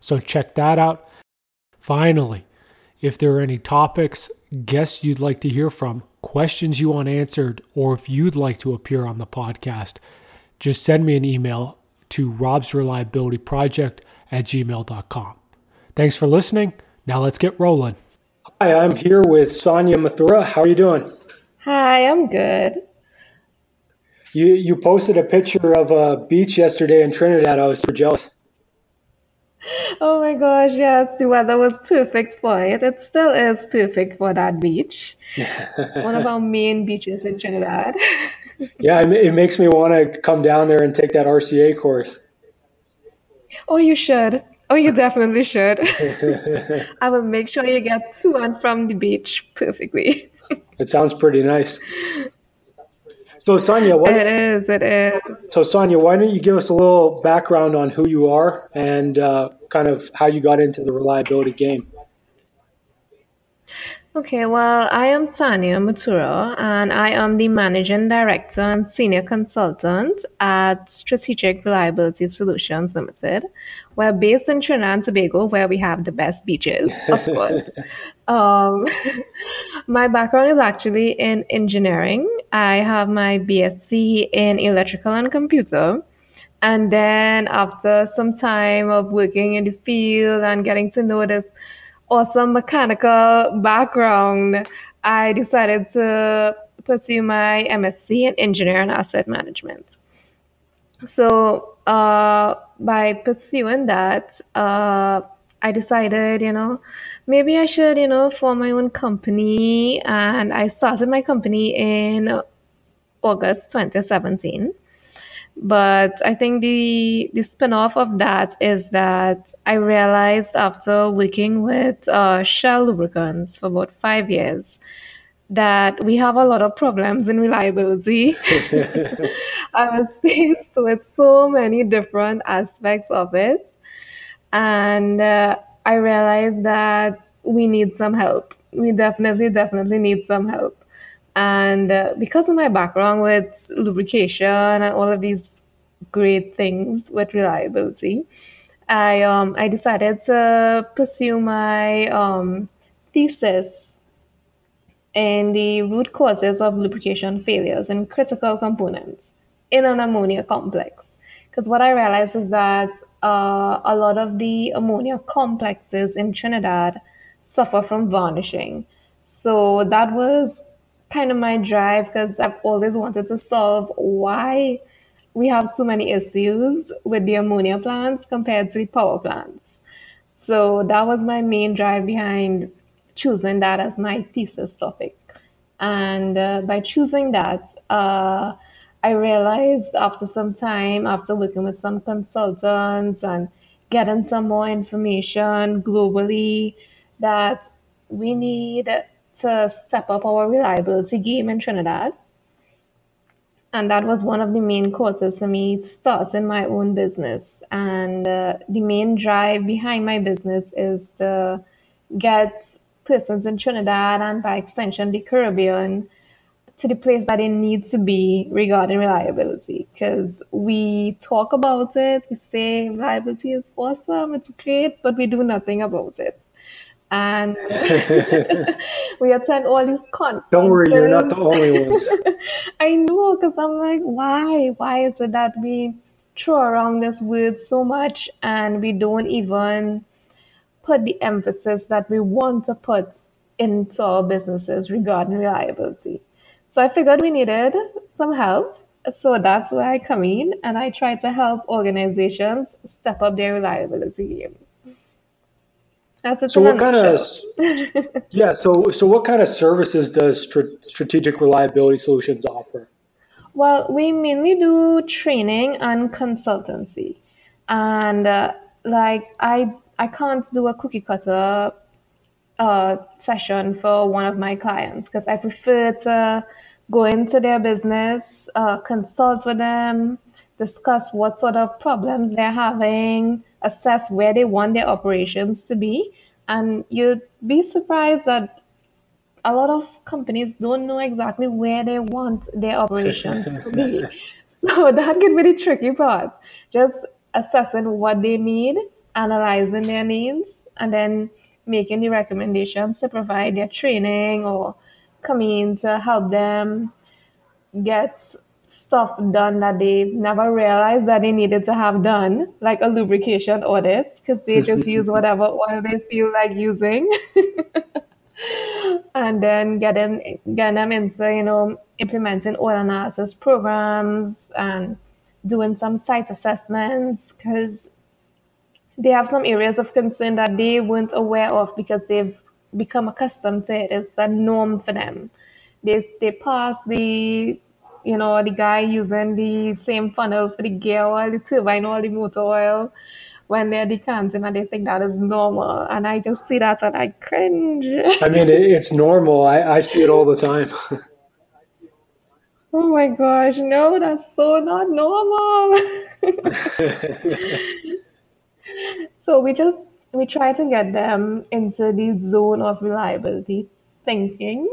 So check that out. Finally, if there are any topics, guests you'd like to hear from, questions you want answered, or if you'd like to appear on the podcast, just send me an email to robsreliabilityproject at gmail.com. Thanks for listening. Now let's get rolling. Hi, I'm here with Sonia Mathura. How are you doing? Hi, I'm good. You you posted a picture of a beach yesterday in Trinidad. I was so jealous. Oh my gosh, yes, the weather was perfect for it. It still is perfect for that beach. One of our main beaches in Trinidad. yeah, it makes me want to come down there and take that RCA course. Oh, you should. Oh, you definitely should. I will make sure you get to and from the beach perfectly. it sounds pretty nice. So Sonia, what, it is. It is. So Sonia, why don't you give us a little background on who you are and uh, kind of how you got into the reliability game? Okay, well, I am Sonia Mathura, and I am the managing director and senior consultant at Strategic Reliability Solutions Limited. We're based in Trinidad and Tobago, where we have the best beaches, of course. um, my background is actually in engineering. I have my BSc in electrical and computer. And then, after some time of working in the field and getting to know this awesome mechanical background, I decided to pursue my MSc in engineering asset management. So, uh, by pursuing that, uh, I decided, you know, maybe I should, you know, form my own company. And I started my company in August 2017. But I think the the spin-off of that is that I realized after working with uh, Shell lubricants for about five years that we have a lot of problems in reliability. I was faced with so many different aspects of it, and uh, I realized that we need some help. We definitely, definitely need some help. And uh, because of my background with lubrication and all of these great things with reliability, I um, I decided to pursue my um, thesis in the root causes of lubrication failures and critical components in an ammonia complex. Because what I realized is that uh, a lot of the ammonia complexes in Trinidad suffer from varnishing. So that was kind of my drive because I've always wanted to solve why we have so many issues with the ammonia plants compared to the power plants. So that was my main drive behind choosing that as my thesis topic. And uh, by choosing that, uh, I realized after some time, after working with some consultants and getting some more information globally, that we need to step up our reliability game in Trinidad. And that was one of the main causes for me starting my own business. And uh, the main drive behind my business is to get persons in Trinidad and by extension the Caribbean to the place that it needs to be regarding reliability. Because we talk about it, we say reliability is awesome, it's great, but we do nothing about it and we attend all these conferences. Don't worry, you're not the only ones. I know, because I'm like, why? Why is it that we throw around this word so much and we don't even put the emphasis that we want to put into our businesses regarding reliability. So I figured we needed some help. So that's where I come in and I try to help organizations step up their reliability game. That's so what kind of yeah so so what kind of services does strategic reliability solutions offer? Well we mainly do training and consultancy. And uh, like i i can't do a cookie cutter uh, session for one of my clients because I prefer to go into their business, uh, consult with them, discuss what sort of problems they're having, assess where they want their operations to be. And you'd be surprised that a lot of companies don't know exactly where they want their operations to be. So that can be the tricky part. Just assessing what they need, analyzing their needs, and then making the recommendations to provide their training or come in to help them get stuff done that they never realized that they needed to have done, like a lubrication audit, because they just use whatever oil they feel like using. and then getting getting them into, you know, implementing oil analysis programs and doing some site assessments because they have some areas of concern that they weren't aware of because they've become accustomed to it. It's a norm for them. They they pass the you know the guy using the same funnel for the gear oil, the turbine oil, the motor oil when they're decanting and they think that is normal. And I just see that and I cringe. I mean, it's normal. I, I see it all the time. oh my gosh, no, that's so not normal. so we just we try to get them into the zone of reliability thinking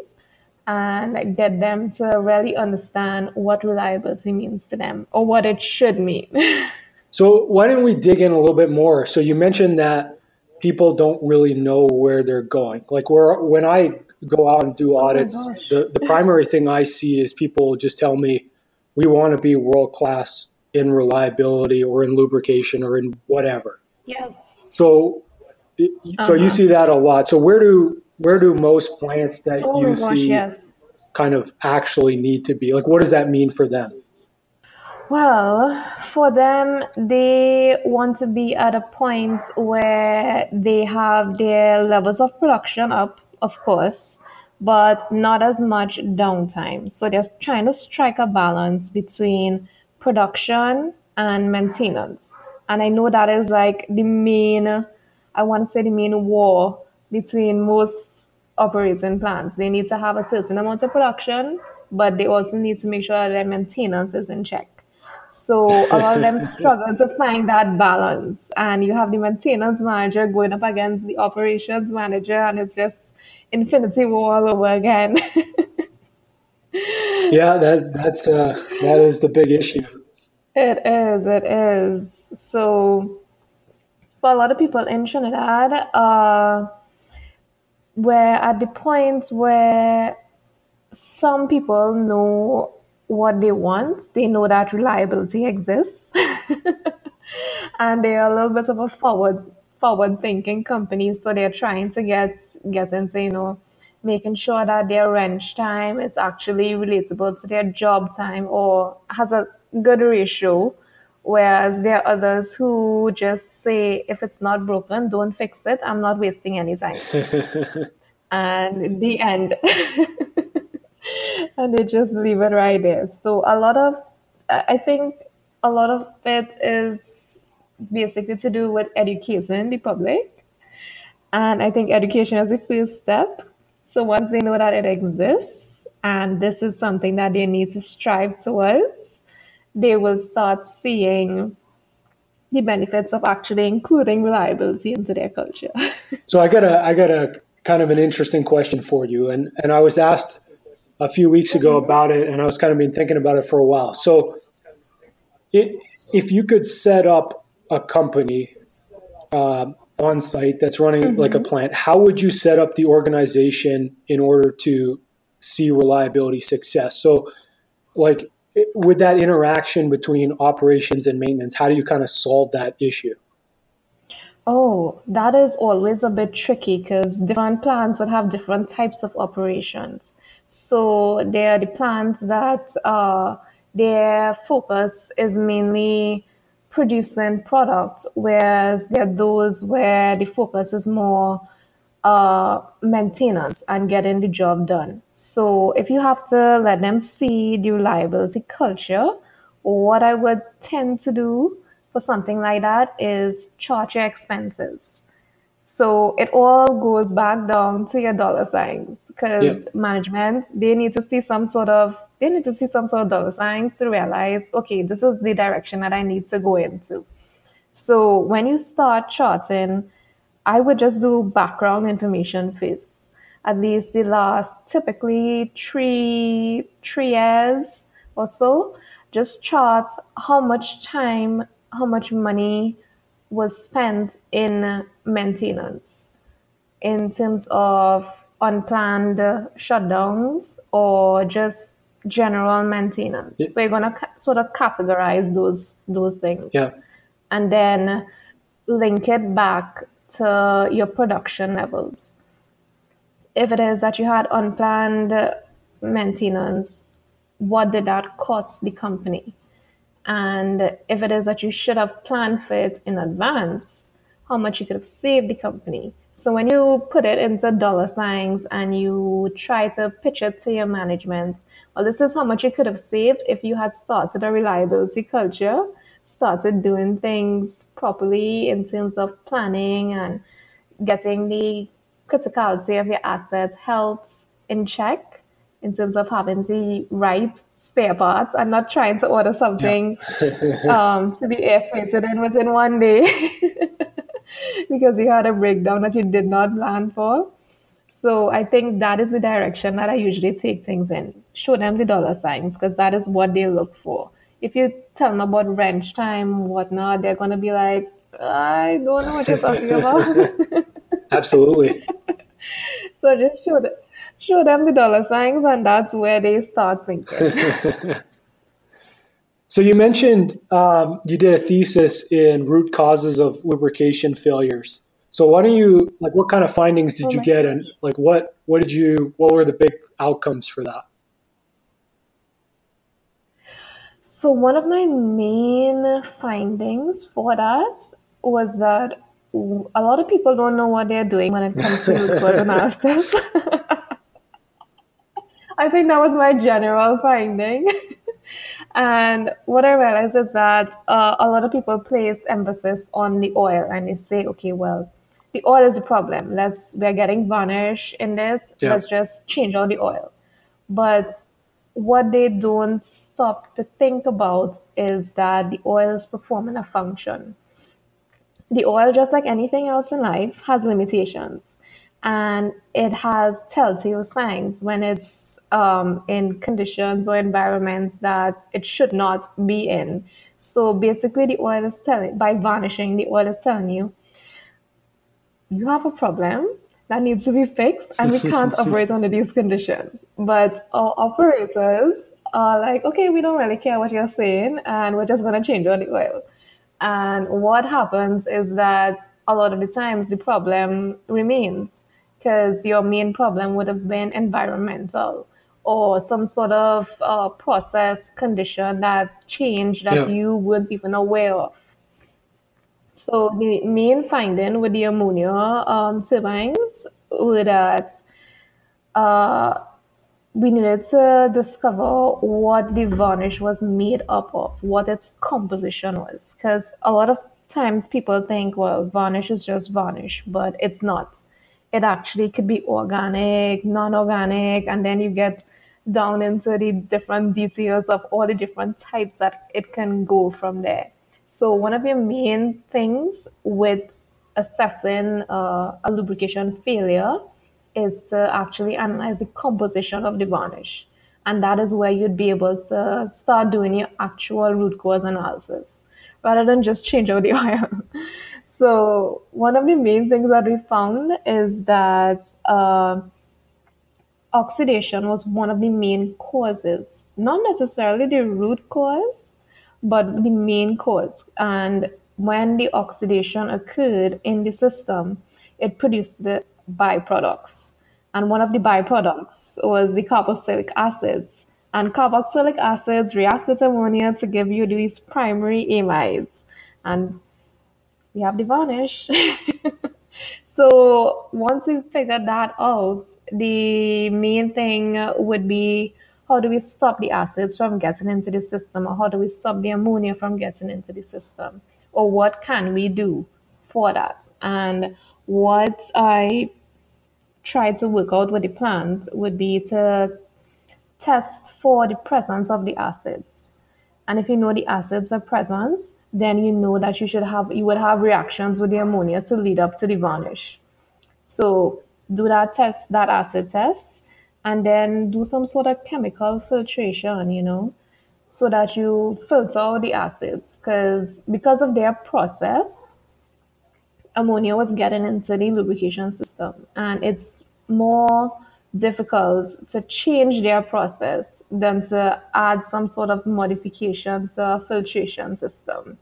and like, get them to really understand what reliability means to them or what it should mean. so why don't we dig in a little bit more? So you mentioned that people don't really know where they're going. Like where when I go out and do oh audits, oh the, the primary thing I see is people just tell me we want to be world class in reliability or in lubrication or in whatever. Yes. So, so uh-huh. you see that a lot. So where do where do most plants that oh you gosh, see yes. kind of actually need to be? Like, what does that mean for them? Well, for them, they want to be at a point where they have their levels of production up, of course, but not as much downtime. So they're trying to strike a balance between production and maintenance. And I know that is like the main, I want to say the main war between most operating plants. They need to have a certain amount of production, but they also need to make sure that their maintenance is in check. So a lot of them struggle to find that balance. And you have the maintenance manager going up against the operations manager, and it's just infinity war all over again. yeah, that that's uh, that is the big issue. It is. It is. So, for a lot of people in Trinidad, uh, we're at the point where some people know what they want. They know that reliability exists, and they're a little bit of a forward forward thinking company. So they're trying to get get into you know making sure that their wrench time is actually relatable to their job time or has a good ratio Whereas there are others who just say, if it's not broken, don't fix it. I'm not wasting any time. and the end. and they just leave it right there. So a lot of, I think a lot of it is basically to do with educating the public. And I think education is the first step. So once they know that it exists and this is something that they need to strive towards, they will start seeing the benefits of actually including reliability into their culture. so I got a I got a kind of an interesting question for you, and and I was asked a few weeks ago about it, and I was kind of been thinking about it for a while. So, it, if you could set up a company uh, on site that's running mm-hmm. like a plant, how would you set up the organization in order to see reliability success? So, like with that interaction between operations and maintenance, how do you kind of solve that issue? Oh, that is always a bit tricky because different plants would have different types of operations. So there are the plants that uh, their focus is mainly producing products, whereas there are those where the focus is more uh, maintenance and getting the job done. So if you have to let them see the reliability culture, what I would tend to do for something like that is chart your expenses. So it all goes back down to your dollar signs because Yeah. management they need to see some sort of they need to see some sort of dollar signs to realize okay this is the direction that I need to go into. So when you start charting, I would just do background information first. At least the last typically three three years or so. Just chart how much time, how much money was spent in maintenance in terms of unplanned shutdowns or just general maintenance. Yeah. So you're gonna ca- sort of categorize those those things Yeah. and then link it back to your production levels. If it is that you had unplanned maintenance, what did that cost the company? And if it is that you should have planned for it in advance, how much you could have saved the company. So when you put it into dollar signs and you try to pitch it to your management, well, this is how much you could have saved if you had started a reliability culture, started doing things properly in terms of planning and getting the criticality of your assets health in check in terms of having the right spare parts and not trying to order something um, to be air freighted in within one day because you had a breakdown that you did not plan for. So I think that is the direction that I usually take things in. Show them the dollar signs because that is what they look for. If you tell them about wrench time, whatnot, they're gonna be like, I don't know what you're talking about. Absolutely. so just show them, show them the dollar signs, and that's where they start thinking. So you mentioned um, you did a thesis in root causes of lubrication failures. So why don't you like what kind of findings did Oh you get and like what what did you what were the big outcomes for that? So one of my main findings for that was that a lot of people don't know what they're doing when it comes to root cause analysis. I think that was my general finding. And what I realized is that uh, a lot of people place emphasis on the oil and they say, okay, well, the oil is the problem. Let's we're getting varnish in this. Yeah. Let's just change all the oil. But what they don't stop to think about is that the oil is performing a function. The oil, just like anything else in life, has limitations and it has telltale signs when it's um, in conditions or environments that it should not be in. So basically, the oil is telling, by varnishing, the oil is telling you you have a problem that needs to be fixed and we can't operate under these conditions. But our operators are like, okay, we don't really care what you're saying and we're just going to change on the oil. And what happens is that a lot of the times the problem remains because your main problem would have been environmental or some sort of uh, process condition that changed that Yeah. you weren't even aware of. So the main finding with the ammonia um, turbines were that uh, we needed to discover what the varnish was made up of, what its composition was. Because a lot of times people think, well, varnish is just varnish, but it's not. It actually could be organic, non organic, and then you get down into the different details of all the different types that it can go from there. So, one of your main things with assessing uh, a lubrication failure is to actually analyze the composition of the varnish. And that is where you'd be able to start doing your actual root cause analysis rather than just change out the oil. so, one of the main things that we found is that uh, oxidation was one of the main causes, not necessarily the root cause, but the main cause. And when the oxidation occurred in the system, it produced the byproducts. And one of the byproducts was the carboxylic acids. And carboxylic acids react with ammonia to give you these primary amides. And we have the varnish. so once we figure that out, the main thing would be how do we stop the acids from getting into the system or how do we stop the ammonia from getting into the system or what can we do for that and what i try to work out with the plant would be to test for the presence of the acids and if you know the acids are present then you know that you should have you would have reactions with the ammonia to lead up to the varnish so do that test that acid test and then do some sort of chemical filtration, you know, so that you filter the acids. Because because of their process, ammonia was getting into the lubrication system, and it's more difficult to change their process than to add some sort of modification to a filtration system.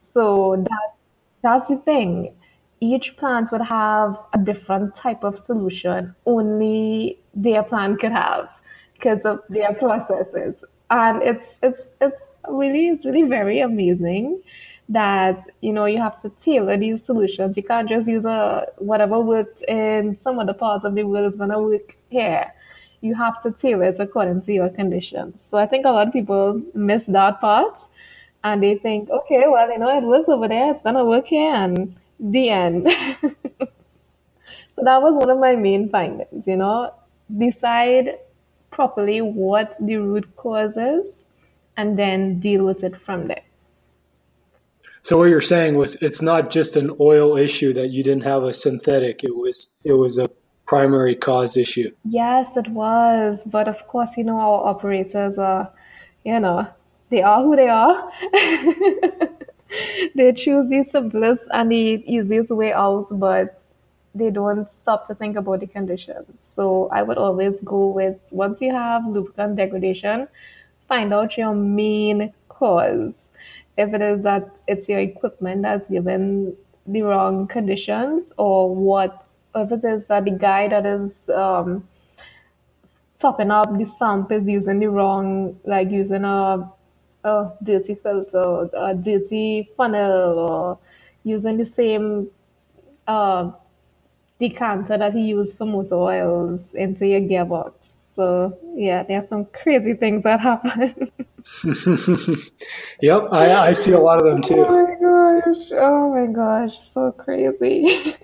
So that that's the thing. Each plant would have a different type of solution only their plant could have because of their processes. And it's it's it's really it's really very amazing that you know you have to tailor these solutions. You can't just use a whatever worked in some other parts of the world is to work here. You have to tailor it according to your conditions. So i think a lot of people miss that part and they think okay well you know it works over there. It's to work here and the end. so that was one of my main findings, you know, decide properly what the root cause is and then deal with it from there. So what you're saying was it's not just an oil issue that you didn't have a synthetic, it was it was a primary cause issue. Yes, it was. But of course, you know, our operators are, you know, they are who they are. they choose the simplest and the easiest way out, but they don't stop to think about the conditions. So I would always go with once you have lubricant degradation, find out your main cause. If it is that it's your equipment that's given the wrong conditions, or what, if it is that the guy that is um, topping up the sump is using the wrong, like using a a dirty filter, a dirty funnel, or using the same uh, decanter that he used for motor oils into your gearbox. So yeah, there's some crazy things that happen. yep, I, I see a lot of them too. Oh my gosh! Oh my gosh! So crazy.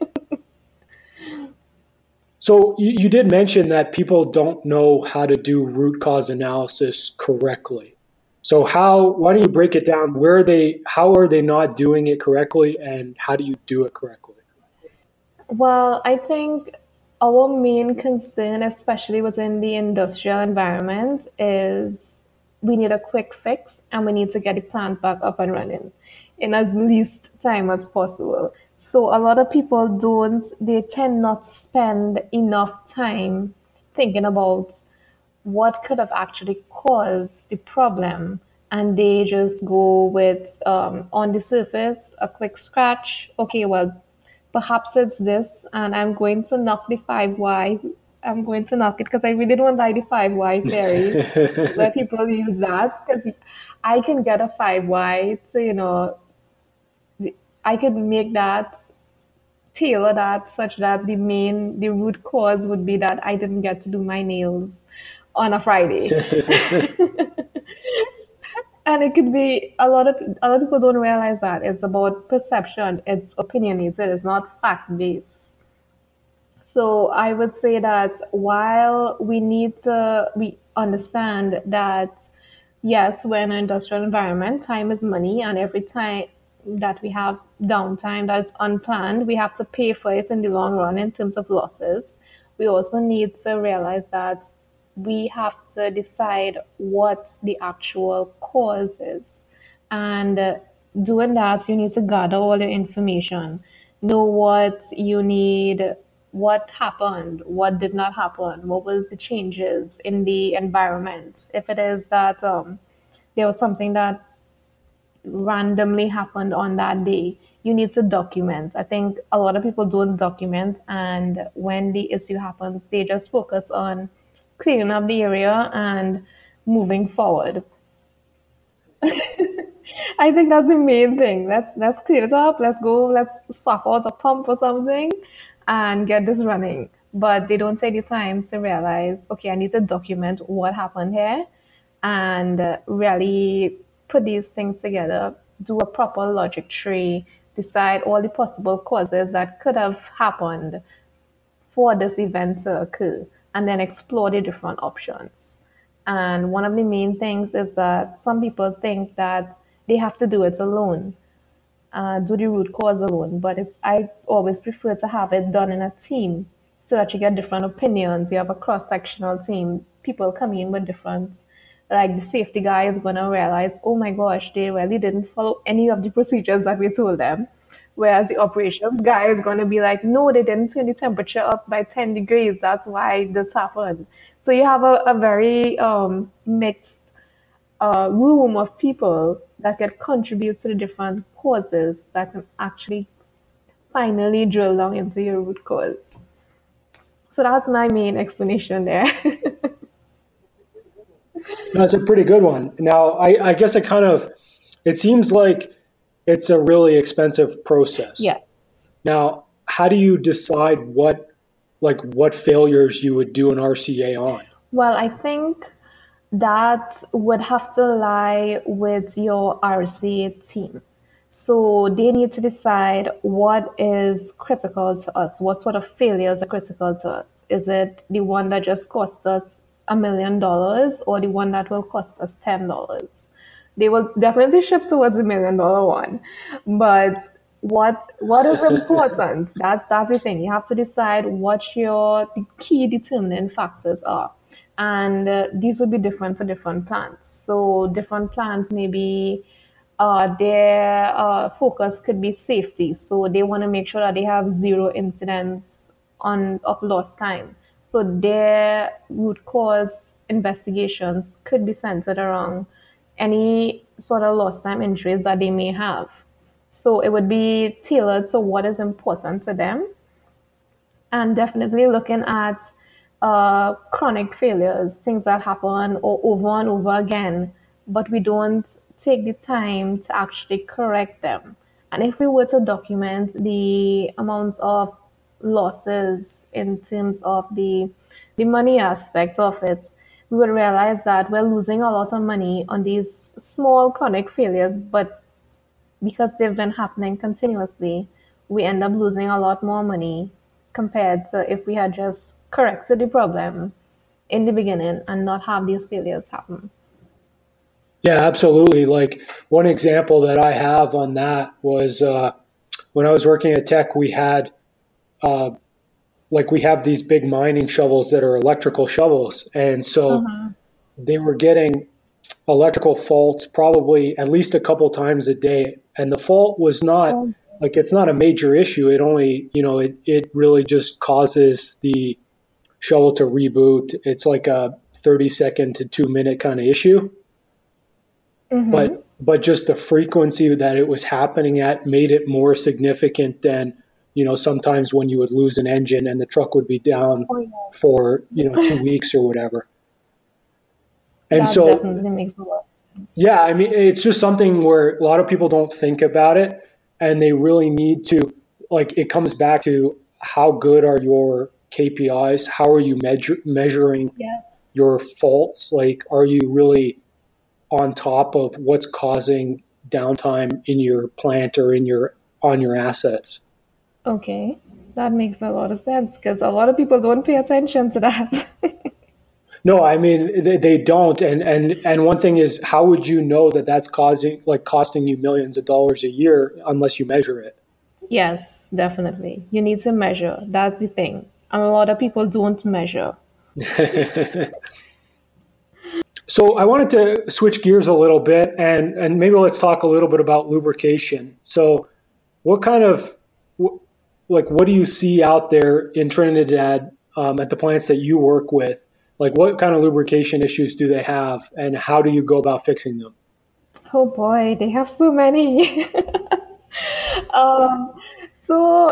so you, you did mention that people don't know how to do root cause analysis correctly. So how why don't you break it down? Where are they how are they not doing it correctly and how do you do it correctly? Well, I think our main concern, especially within the industrial environment, is we need a quick fix and we need to get the plant back up and running in as least time as possible. So a lot of people don't they tend not to spend enough time thinking about what could have actually caused the problem and they just go with um, on the surface a quick scratch okay well perhaps it's this and i'm going to knock the 5y i'm going to knock it because i really don't like the 5y theory where people use that because i can get a 5y so you know i could make that tailor that such that the main the root cause would be that i didn't get to do my nails on a Friday. and it could be a lot of a lot of people don't realize that it's about perception, it's opinionated, it's not fact based. So I would say that while we need to we understand that yes, we're in an industrial environment, time is money, and every time that we have downtime that's unplanned, we have to pay for it in the long run in terms of losses. We also need to realize that we have to decide what the actual cause is. And uh, doing that, you need to gather all your information, know what you need, what happened, what did not happen, what was the changes in the environment. If it is that um, there was something that randomly happened on that day, you need to document. I think a lot of people don't document, and when the issue happens, they just focus on cleaning up the area and moving forward. I think that's the main thing. Let's let's it up. Let's go. Let's swap out a pump or something, and get this running. But they don't take the time to realize, okay, I need to document what happened here, and really put these things together. Do a proper logic tree. Decide all the possible causes that could have happened for this event to occur, and then explore the different options. And one of the main things is that some people think that they have to do it alone, uh, do the root cause alone. But it's I always prefer to have it done in a team so that you get different opinions. You have a cross sectional team. People come in with different, like the safety guy is going to realize, oh my gosh, they really didn't follow any of the procedures that we told them. Whereas the operations guy is going to be like, no, they didn't turn the temperature up by 10 degrees. That's why this happened. So you have a, a very um, mixed uh, room of people that can contribute to the different causes that can actually finally drill down into your root cause. So that's my main explanation there. that's a pretty good one. Now, I, I guess it kind of, it seems like it's a really expensive process. Yes. Now, how do you decide what, like, what failures you would do an RCA on? Well, I think that would have to lie with your RCA team. So they need to decide what is critical to us. What sort of failures are critical to us? Is it the one that just cost us a million dollars or the one that will cost us ten dollars? They will definitely shift towards the million dollar one. But what what is important? that's that's the thing. You have to decide what your the key determining factors are and uh, these would be different for different plants. So different plants maybe uh, their uh, focus could be safety. So they want to make sure that they have zero incidents on of lost time. So their root cause investigations could be centered around any sort of lost time injuries that they may have. So it would be tailored to what is important to them. And definitely looking at uh, chronic failures, things that happen over and over again, but we don't take the time to actually correct them. And if we were to document the amount of losses in terms of the the money aspect of it, we would realize that we're losing a lot of money on these small chronic failures, but because they've been happening continuously, we end up losing a lot more money compared to if we had just corrected the problem in the beginning and not have these failures happen. Yeah, absolutely. Like one example that I have on that was uh, when I was working at Teck, we had uh, like we have these big mining shovels that are electrical shovels, and so uh-huh. they were getting electrical faults probably at least a couple times a day, and the fault was not. Oh like it's not a major issue. It only, you know, it, it really just causes the shovel to reboot. It's like a 30 second to two minute kind of issue. Mm-hmm. But, but just the frequency that it was happening at made it more significant than, you know, sometimes when you would lose an engine and the truck would be down oh, yeah. for, you know, two weeks or whatever. And that so, definitely makes a lot yeah, I mean, it's just something where a lot of people don't think about it and they really need to like it comes back to how good are your KPIs? How are you measure, measuring yes. your faults? Like, are you really on top of what's causing downtime in your plant or in your on your assets? Okay, that makes a lot of sense because a lot of people don't pay attention to that. No, I mean they, they don't, and and and one thing is, how would you know that that's causing like costing you millions of dollars a year unless you measure it? Yes, definitely. You need to measure. That's the thing, and a lot of people don't measure. so I wanted to switch gears a little bit, and and maybe let's talk a little bit about lubrication. So, what kind of like what do you see out there in Trinidad um, at the plants that you work with like what kind of lubrication issues do they have and how do you go about fixing them Oh boy, they have so many. um, so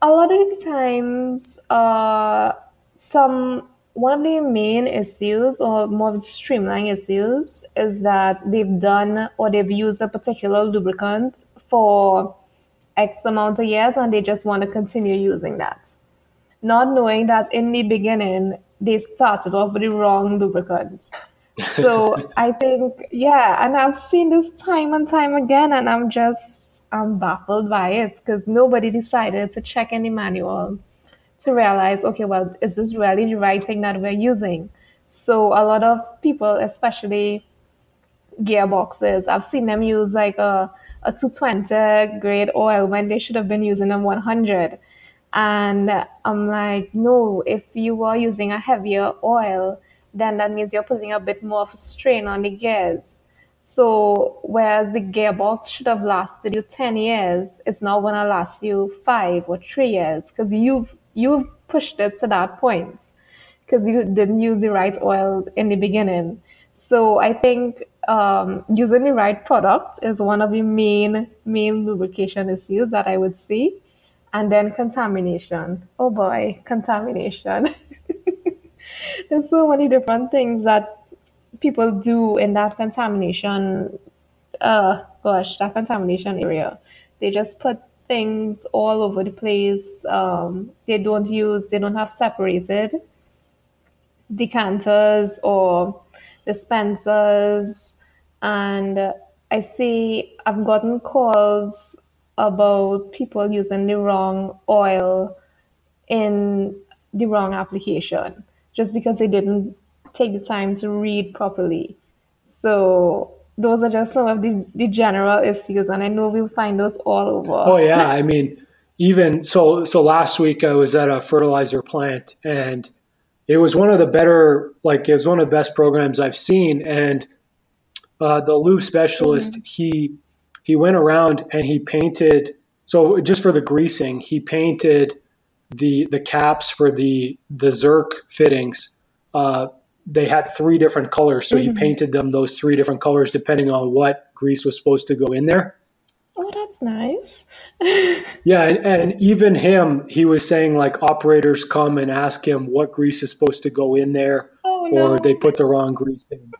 a lot of the times, uh, some one of the main issues or more streamlined issues is that they've done or they've used a particular lubricant for X amount of years and they just want to continue using that. Not knowing that in the beginning they started off with the wrong lubricant. So I think, yeah, and I've seen this time and time again, and I'm just I'm baffled by it because nobody decided to check any manual to realize, okay, well, is this really the right thing that we're using? So a lot of people, especially gearboxes, I've seen them use like a, a 220 grade oil when they should have been using a 100. And I'm like, no, if you are using a heavier oil, then that means you're putting a bit more of a strain on the gears. So whereas the gearbox should have lasted you 10 years, it's now going to last you five or three years because you've, you've pushed it to that point because you didn't use the right oil in the beginning. So I think um, using the right product is one of the main main lubrication issues that I would see, and then contamination. Oh boy, contamination. There's so many different things that people do in that contamination. Uh, gosh, that contamination area. They just put things all over the place. Um, they don't use. They don't have separated decanters or dispensers. And I see I've gotten calls about people using the wrong oil in the wrong application just because they didn't take the time to read properly. So those are just some of the, the general issues, and I know we'll find those all over. Oh yeah, I mean, even so. So last week I was at a fertilizer plant, and it was one of the better, like it was one of the best programs I've seen. And uh, the lube specialist, mm-hmm. he he went around and he painted. So just for the greasing, he painted the the caps for the the Zerk fittings. Uh, they had three different colors, so mm-hmm. he painted them those three different colors depending on what grease was supposed to go in there. Oh, that's nice. yeah, and, and even him, he was saying like operators come and ask him what grease is supposed to go in there, oh, no. or they put the wrong grease in.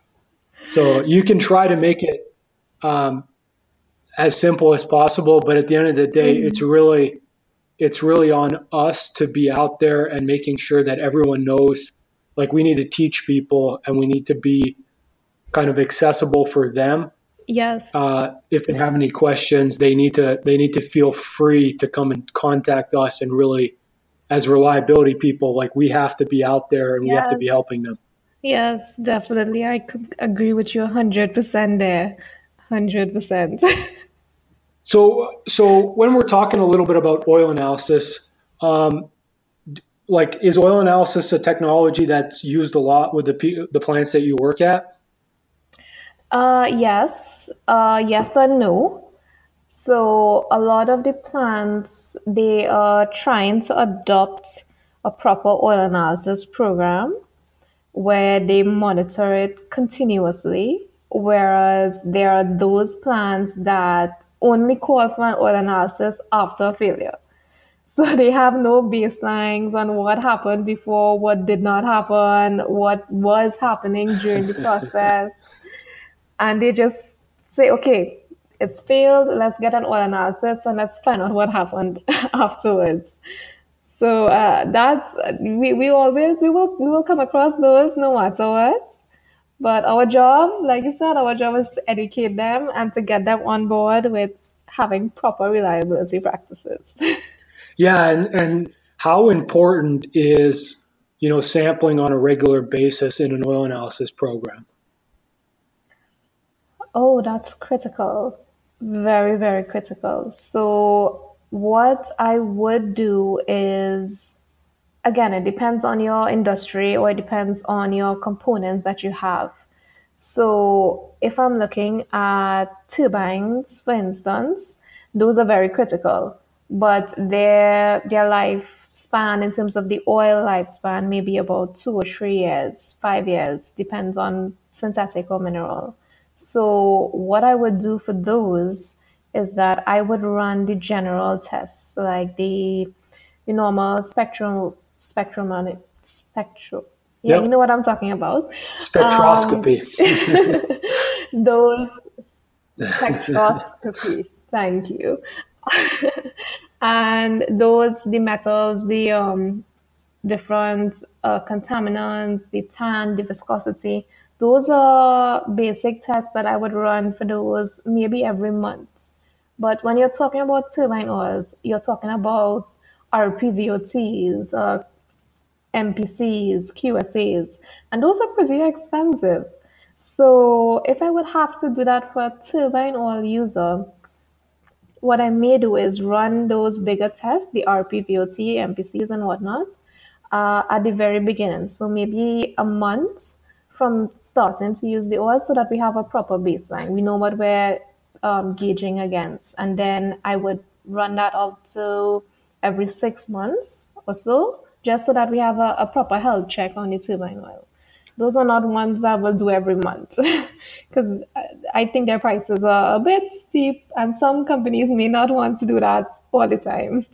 So you can try to make it um, as simple as possible, but at the end of the day, mm-hmm. it's really it's really on us to be out there and making sure that everyone knows. Like we need to teach people, and we need to be kind of accessible for them Yes. Uh, if they have any questions, they need to they need to feel free to come and contact us and really, as reliability people, like we have to be out there and yes. we have to be helping them. Yes, definitely. I could agree with you hundred percent there, hundred percent. So, so when we're talking a little bit about oil analysis, um, like is oil analysis a technology that's used a lot with the the plants that you work at? Uh, yes, uh, yes and no. So a lot of the plants they are trying to adopt a proper oil analysis program where they monitor it continuously, whereas there are those plants that only call for an oil analysis after failure. So they have no baselines on what happened before, what did not happen, what was happening during the process and they just say, okay, it's failed. Let's get an oil analysis and let's find out what happened afterwards. So uh, that's we, we always we will we will come across those no matter what. But our job, like you said, our job is to educate them and to get them on board with having proper reliability practices. yeah, and and how important is you know sampling on a regular basis in an oil analysis program? Oh, that's critical. Very, very critical. So, what I would do is again, it depends on your industry or it depends on your components that you have. So, if I'm looking at turbines, for instance, those are very critical, but their their lifespan in terms of the oil lifespan may be about two or three years, five years, depends on synthetic or mineral. So what I would do for those is that I would run the general tests, like the the normal spectrum spectrum on it spectrum. Yeah, Yep. you know what I'm talking about. Um, Spectroscopy. those spectroscopy. Thank you. and those the metals, the um different uh, contaminants, the tan, the viscosity. Those are basic tests that I would run for those maybe every month. But when you're talking about turbine oils, you're talking about RPVOTs, uh, MPCs, QSAs, and those are pretty expensive. So if I would have to do that for a turbine oil user, what I may do is run those bigger tests, the RPVOT, MPCs, and whatnot, uh, at the very beginning. So maybe a month from starting to use the oil so that we have a proper baseline. We know what we're um, gauging against. And then I would run that to every six months or so, just so that we have a, a proper health check on the turbine oil. Those are not ones I will do every month because I think their prices are a bit steep, and some companies may not want to do that all the time.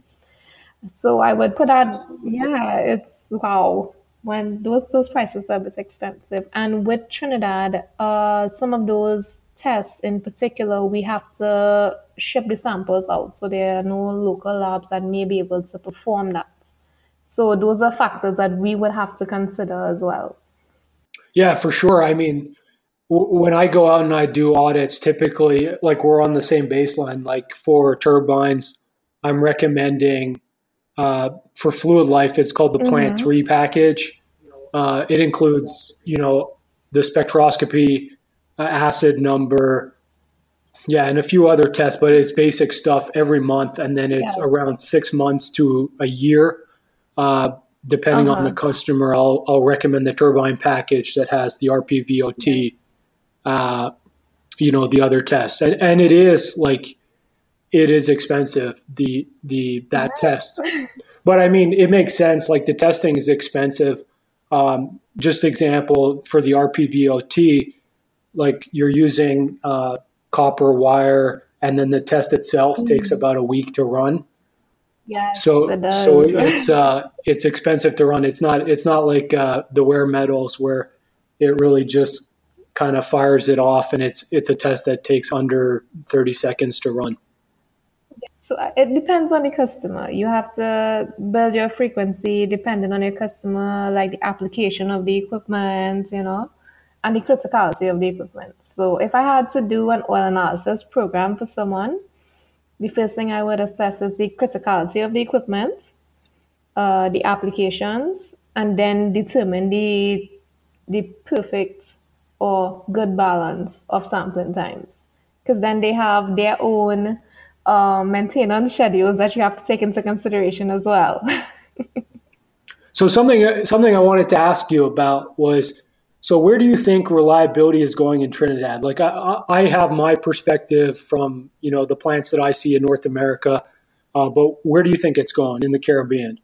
So I would put that, yeah, it's wow. When those those prices are a bit expensive. And with Trinidad, uh, some of those tests in particular, we have to ship the samples out. So there are no local labs that may be able to perform that. So those are factors that we would have to consider as well. Yeah, for sure. I mean, w- when I go out and I do audits, typically, like we're on the same baseline. Like for turbines, I'm recommending uh, for fluid life, it's called the Plant Mm-hmm. 3 package. Uh, it includes, you know, the spectroscopy, uh, acid number, yeah, and a few other tests, but it's basic stuff every month. And then it's Yeah. around six months to a year. Uh, depending on the Uh-huh. customer, I'll, I'll recommend the turbine package that has the RPVOT, uh, you know, the other tests. And, and it is like, it is expensive, the, the, that test. But I mean, it makes sense. Like the testing is expensive. Um, just example for the RPVOT, like you're using uh, copper wire, and then the test itself takes about a week to run. Yes, So it does. so it's uh, it's expensive to run. It's not it's not like uh, the wear metals where it really just kind of fires it off, and it's it's a test that takes under 30 seconds to run. So uh, it depends on the customer. You have to build your frequency depending on your customer, like the application of the equipment, you know, and the criticality of the equipment. So if I had to do an oil analysis program for someone, the first thing I would assess is the criticality of the equipment, uh, the applications, and then determine the the perfect or good balance of sampling times. Because then they have their own uh, maintenance schedules that you have to take into consideration as well. So something something I wanted to ask you about was so where do you think reliability is going in Trinidad? Like I, I have my perspective from you know the plants that I see in North America, uh, but where do you think it's going in the Caribbean?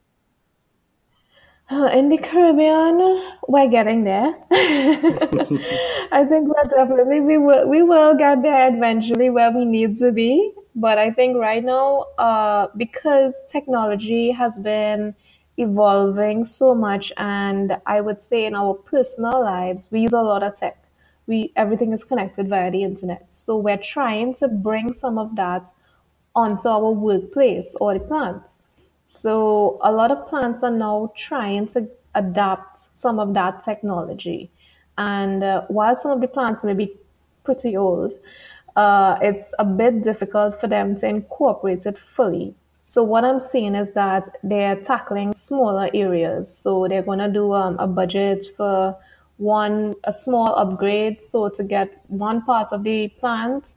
Uh, In the Caribbean, we're getting there. I think we're definitely we will we will get there eventually where we need to be. But I think right now, uh, because technology has been evolving so much, and I would say in our personal lives, we use a lot of tech. We everything is connected via the internet. So we're trying to bring some of that onto our workplace or the plants. So a lot of plants are now trying to adapt some of that technology. And uh, while some of the plants may be pretty old, uh, it's a bit difficult for them to incorporate it fully. So what I'm seeing is that they're tackling smaller areas. So they're going to do um, a budget for one, a small upgrade. So to get one part of the plant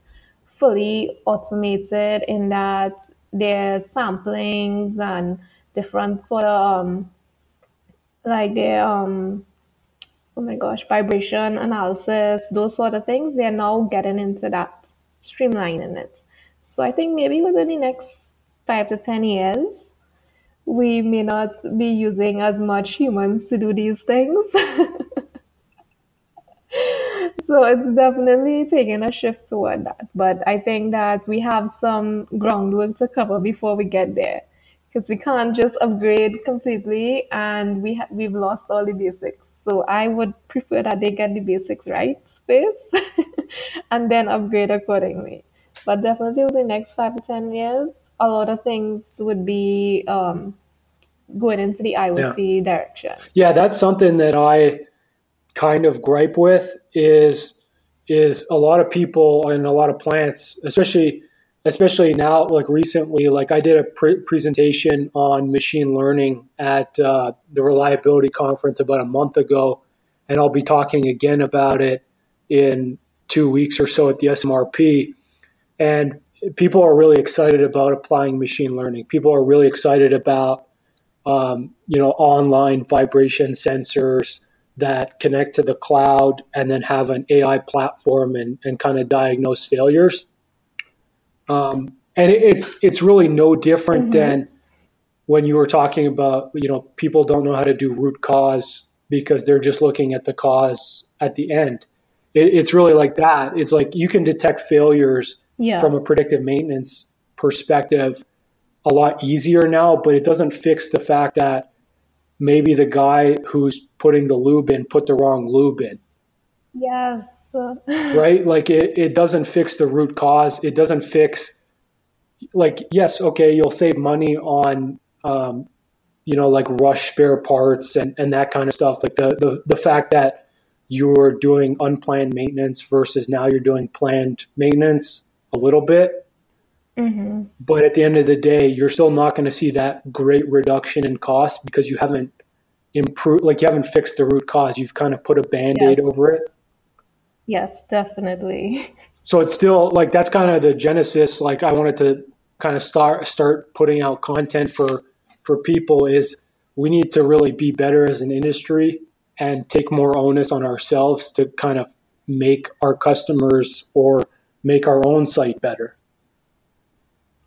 fully automated in that their samplings and different sort of um, like their um oh my gosh vibration analysis those sort of things they're now getting into that streamlining it so i think maybe within the next five to ten years we may not be using as much humans to do these things so it's definitely taking a shift toward that. But I think that we have some groundwork to cover before we get there. Because we can't just upgrade completely and we ha- we've lost all the basics. So I would prefer that they get the basics right first and then upgrade accordingly. But definitely within the next five to 10 years, a lot of things would be um, going into the IoT yeah. direction. Yeah, that's something that I kind of gripe with is is a lot of people and a lot of plants, especially especially now, like recently, like I did a pre- presentation on machine learning at uh, the reliability conference about a month ago, and I'll be talking again about it in two weeks or so at the SMRP. And people are really excited about applying machine learning. People are really excited about um, you know online vibration sensors that connect to the cloud and then have an AI platform and, and kind of diagnose failures. Um, and it, it's it's really no different mm-hmm. than when you were talking about you know people don't know how to do root cause because they're just looking at the cause at the end. It, it's really like that. It's like you can detect failures yeah. from a predictive maintenance perspective a lot easier now, but it doesn't fix the fact that maybe the guy who's putting the lube in put the wrong lube in. Yes. right? Like it, it doesn't fix the root cause. It doesn't fix, like, yes, okay, you'll save money on, um, you know, like rush spare parts and, and that kind of stuff. Like the, the, the fact that you're doing unplanned maintenance versus now you're doing planned maintenance a little bit. Mm-hmm. But at the end of the day, you're still not going to see that great reduction in cost because you haven't improved, like you haven't fixed the root cause. You've kind of put a band aid yes. over it. Yes, definitely. So it's still like that's kind of the genesis. Like I wanted to kind of start start putting out content for for people is we need to really be better as an industry and take more onus on ourselves to kind of make our customers or make our own site better.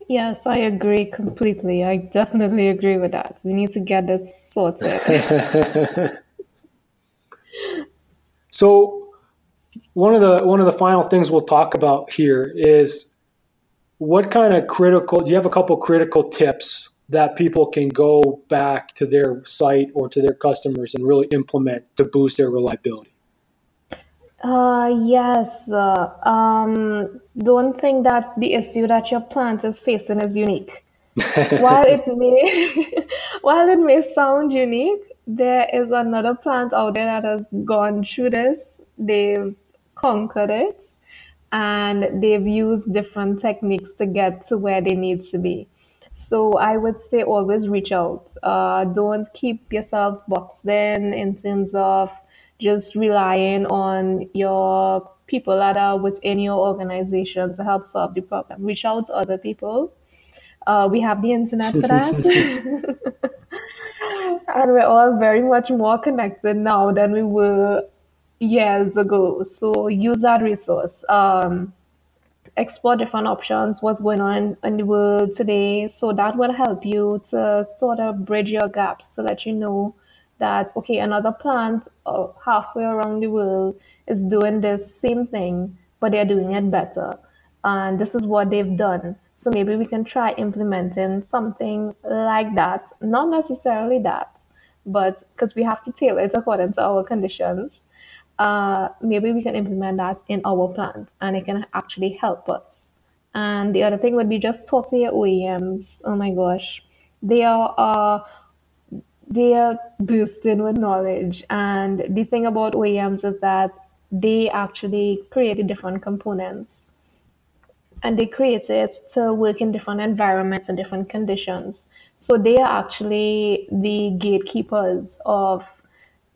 Yes, I agree completely. I definitely agree with that. We need to get this sorted. so one of the one of the final things we'll talk about here is what kind of critical do you have a couple critical tips that people can go back to their site or to their customers and really implement to boost their reliability uh, yes. Uh, um, don't think that the issue that your plant is facing is unique. while it may while it may sound unique, there is another plant out there that has gone through this. They've conquered it and they've used different techniques to get to where they need to be. So I would say always reach out. Uh, don't keep yourself boxed in in terms of just relying on your people that are within your organization to help solve the problem. Reach out to other people. Uh, we have the internet for that. and we're all very much more connected now than we were years ago. So use that resource. Um, explore different options, what's going on in the world today. So that will help you to sort of bridge your gaps to let you know that, okay, another plant uh, halfway around the world is doing this same thing, but they're doing it better. And this is what they've done. So maybe we can try implementing something like that. Not necessarily that, but because we have to tailor it according to our conditions uh, maybe we can implement that in our plants and it can actually help us. And the other thing would be just talk to your OEMs. Oh my gosh, they are uh, they are boosted with knowledge. And the thing about OEMs is that they actually create different components and they create it to work in different environments and different conditions. So they are actually the gatekeepers of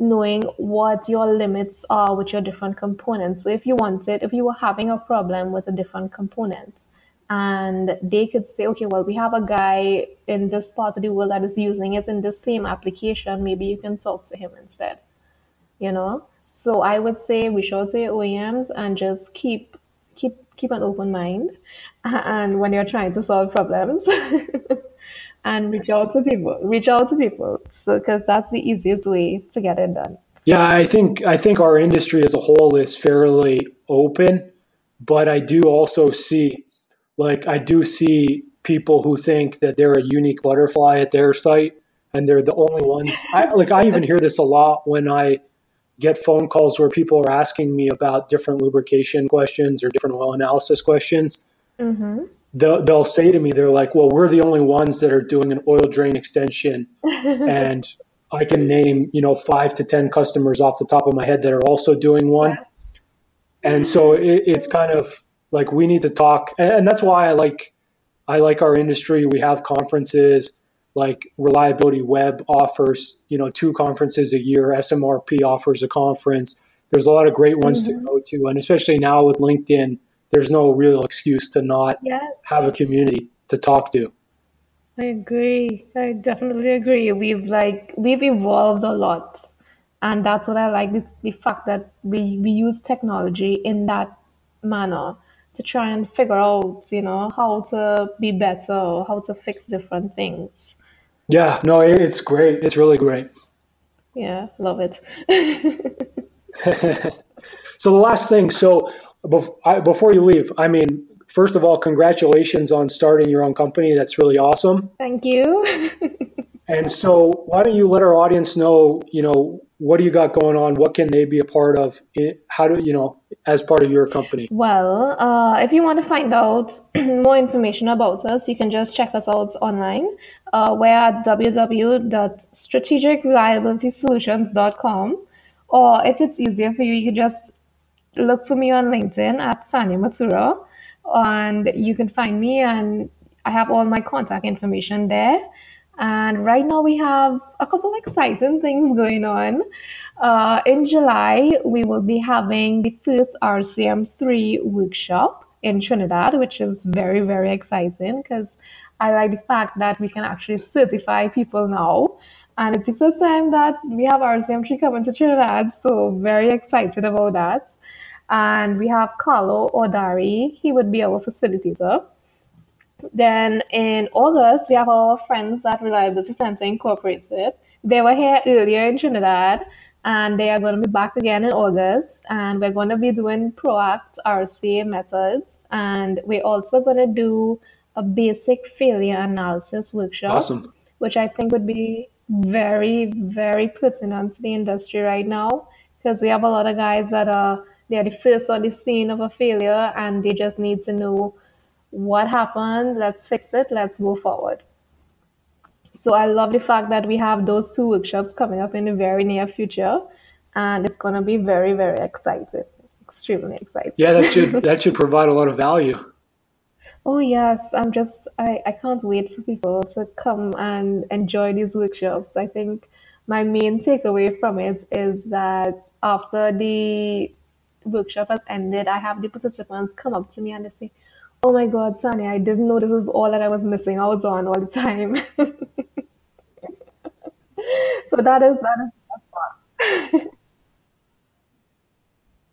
knowing what your limits are with your different components. So if you wanted, if you were having a problem with a different component, and they could say, okay, well, we have a guy in this part of the world that is using it in the same application. Maybe you can talk to him instead. You know. So I would say out to your OEMs and just keep keep keep an open mind. And when you're trying to solve problems. and reach out to people. Reach out to people, so because that's the easiest way to get it done. Yeah, I think I think our industry as a whole is fairly open, but I do also see like I do see people who think that they're a unique butterfly at their site and they're the only ones I like I even hear this a lot when I get phone calls where people are asking me about different lubrication questions or different oil analysis questions. Mm-hmm. They'll, they'll say to me, they're like, well, we're the only ones that are doing an oil drain extension. and I can name, you know, five to 10 customers off the top of my head that are also doing one. And so it, it's kind of like we need to talk. And that's why I like, I like our industry. We have conferences like Reliability Web offers, you know, two conferences a year. SMRP offers a conference. There's a lot of great ones mm-hmm. to go to, and especially now with LinkedIn, there's no real excuse to not yes. have a community to talk to. I agree. I definitely agree. We've like we've evolved a lot, and that's what I like. It's the fact that we we use technology in that manner to try and figure out, you know, how to be better, how to fix different things. Yeah, no, it's great. It's really great. Yeah, love it. so the last thing, so before you leave, I mean, first of all, congratulations on starting your own company. That's really awesome. Thank you. and so, why don't you let our audience know, you know, what do you got going on? What can they be a part of? How do you know as part of your company? Well, uh, if you want to find out more information about us, you can just check us out online. Uh, we're at www.strategicreliabilitysolutions.com. Or if it's easier for you, you can just look for me on LinkedIn at Sanya Mathura, and you can find me, and I have all my contact information there. And right now we have a couple exciting things going on. Uh, in July, we will be having the first RCM3 workshop in Trinidad, which is very, very exciting because I like the fact that we can actually certify people now. And it's the first time that we have RCM3 coming to Trinidad, so very excited about that. And we have Carlo Ordari, he would be our facilitator. Then in August, we have our friends at Reliability Center Incorporated. They were here earlier in Trinidad and they are going to be back again in August. And we're going to be doing PROACT RCA methods. And we're also going to do a basic failure analysis workshop, awesome. which I think would be very, very pertinent to the industry right now because we have a lot of guys that are they're the first on the scene of a failure and they just need to know what happened, let's fix it, let's go forward. So I love the fact that we have those two workshops coming up in the very near future, and it's going to be very, very exciting, extremely exciting. Yeah, that should that should provide a lot of value. Oh yes, I'm just I, I can't wait for people to come and enjoy these workshops. I think my main takeaway from it is that after the workshop has ended, I have the participants come up to me and they say, Oh my God, Sunny, I didn't know this was all that I was missing. I was on all the time. so that is that is